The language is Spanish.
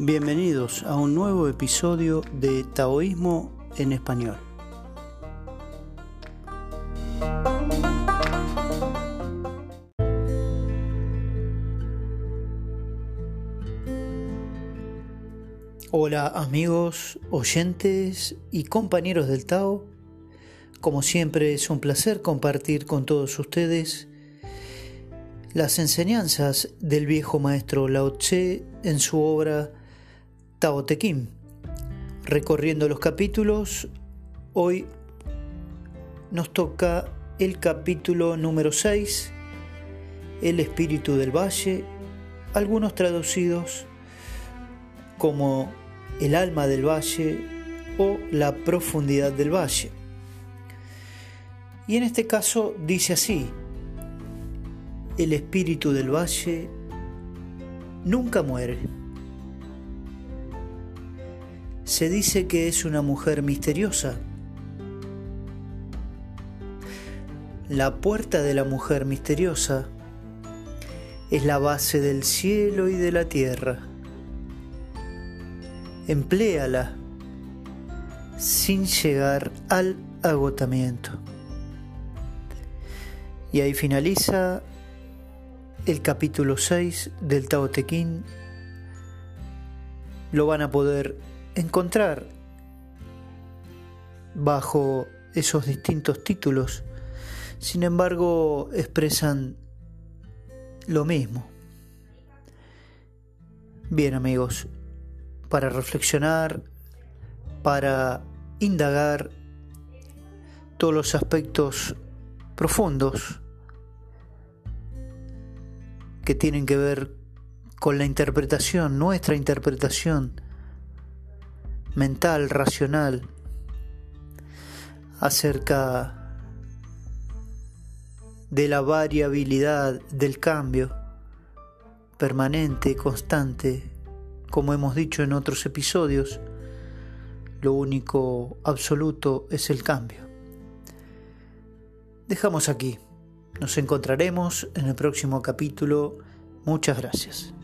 Bienvenidos a un nuevo episodio de Taoísmo en español. Hola amigos, oyentes y compañeros del Tao. Como siempre es un placer compartir con todos ustedes las enseñanzas del viejo maestro Lao Tse en su obra Tao Te Ching. Recorriendo los capítulos, hoy nos toca el capítulo número 6, El espíritu del valle, algunos traducidos como el alma del valle o la profundidad del valle. Y en este caso dice así, el espíritu del valle nunca muere. Se dice que es una mujer misteriosa. La puerta de la mujer misteriosa es la base del cielo y de la tierra. Empléala sin llegar al agotamiento. Y ahí finaliza el capítulo 6 del Tao Te. Lo van a poder encontrar bajo esos distintos títulos, sin embargo expresan lo mismo. Bien amigos, para reflexionar, para indagar todos los aspectos profundos que tienen que ver con la interpretación, nuestra interpretación mental, racional, acerca de la variabilidad del cambio permanente, constante, como hemos dicho en otros episodios, lo único absoluto es el cambio. Dejamos aquí. Nos encontraremos en el próximo capítulo. Muchas gracias.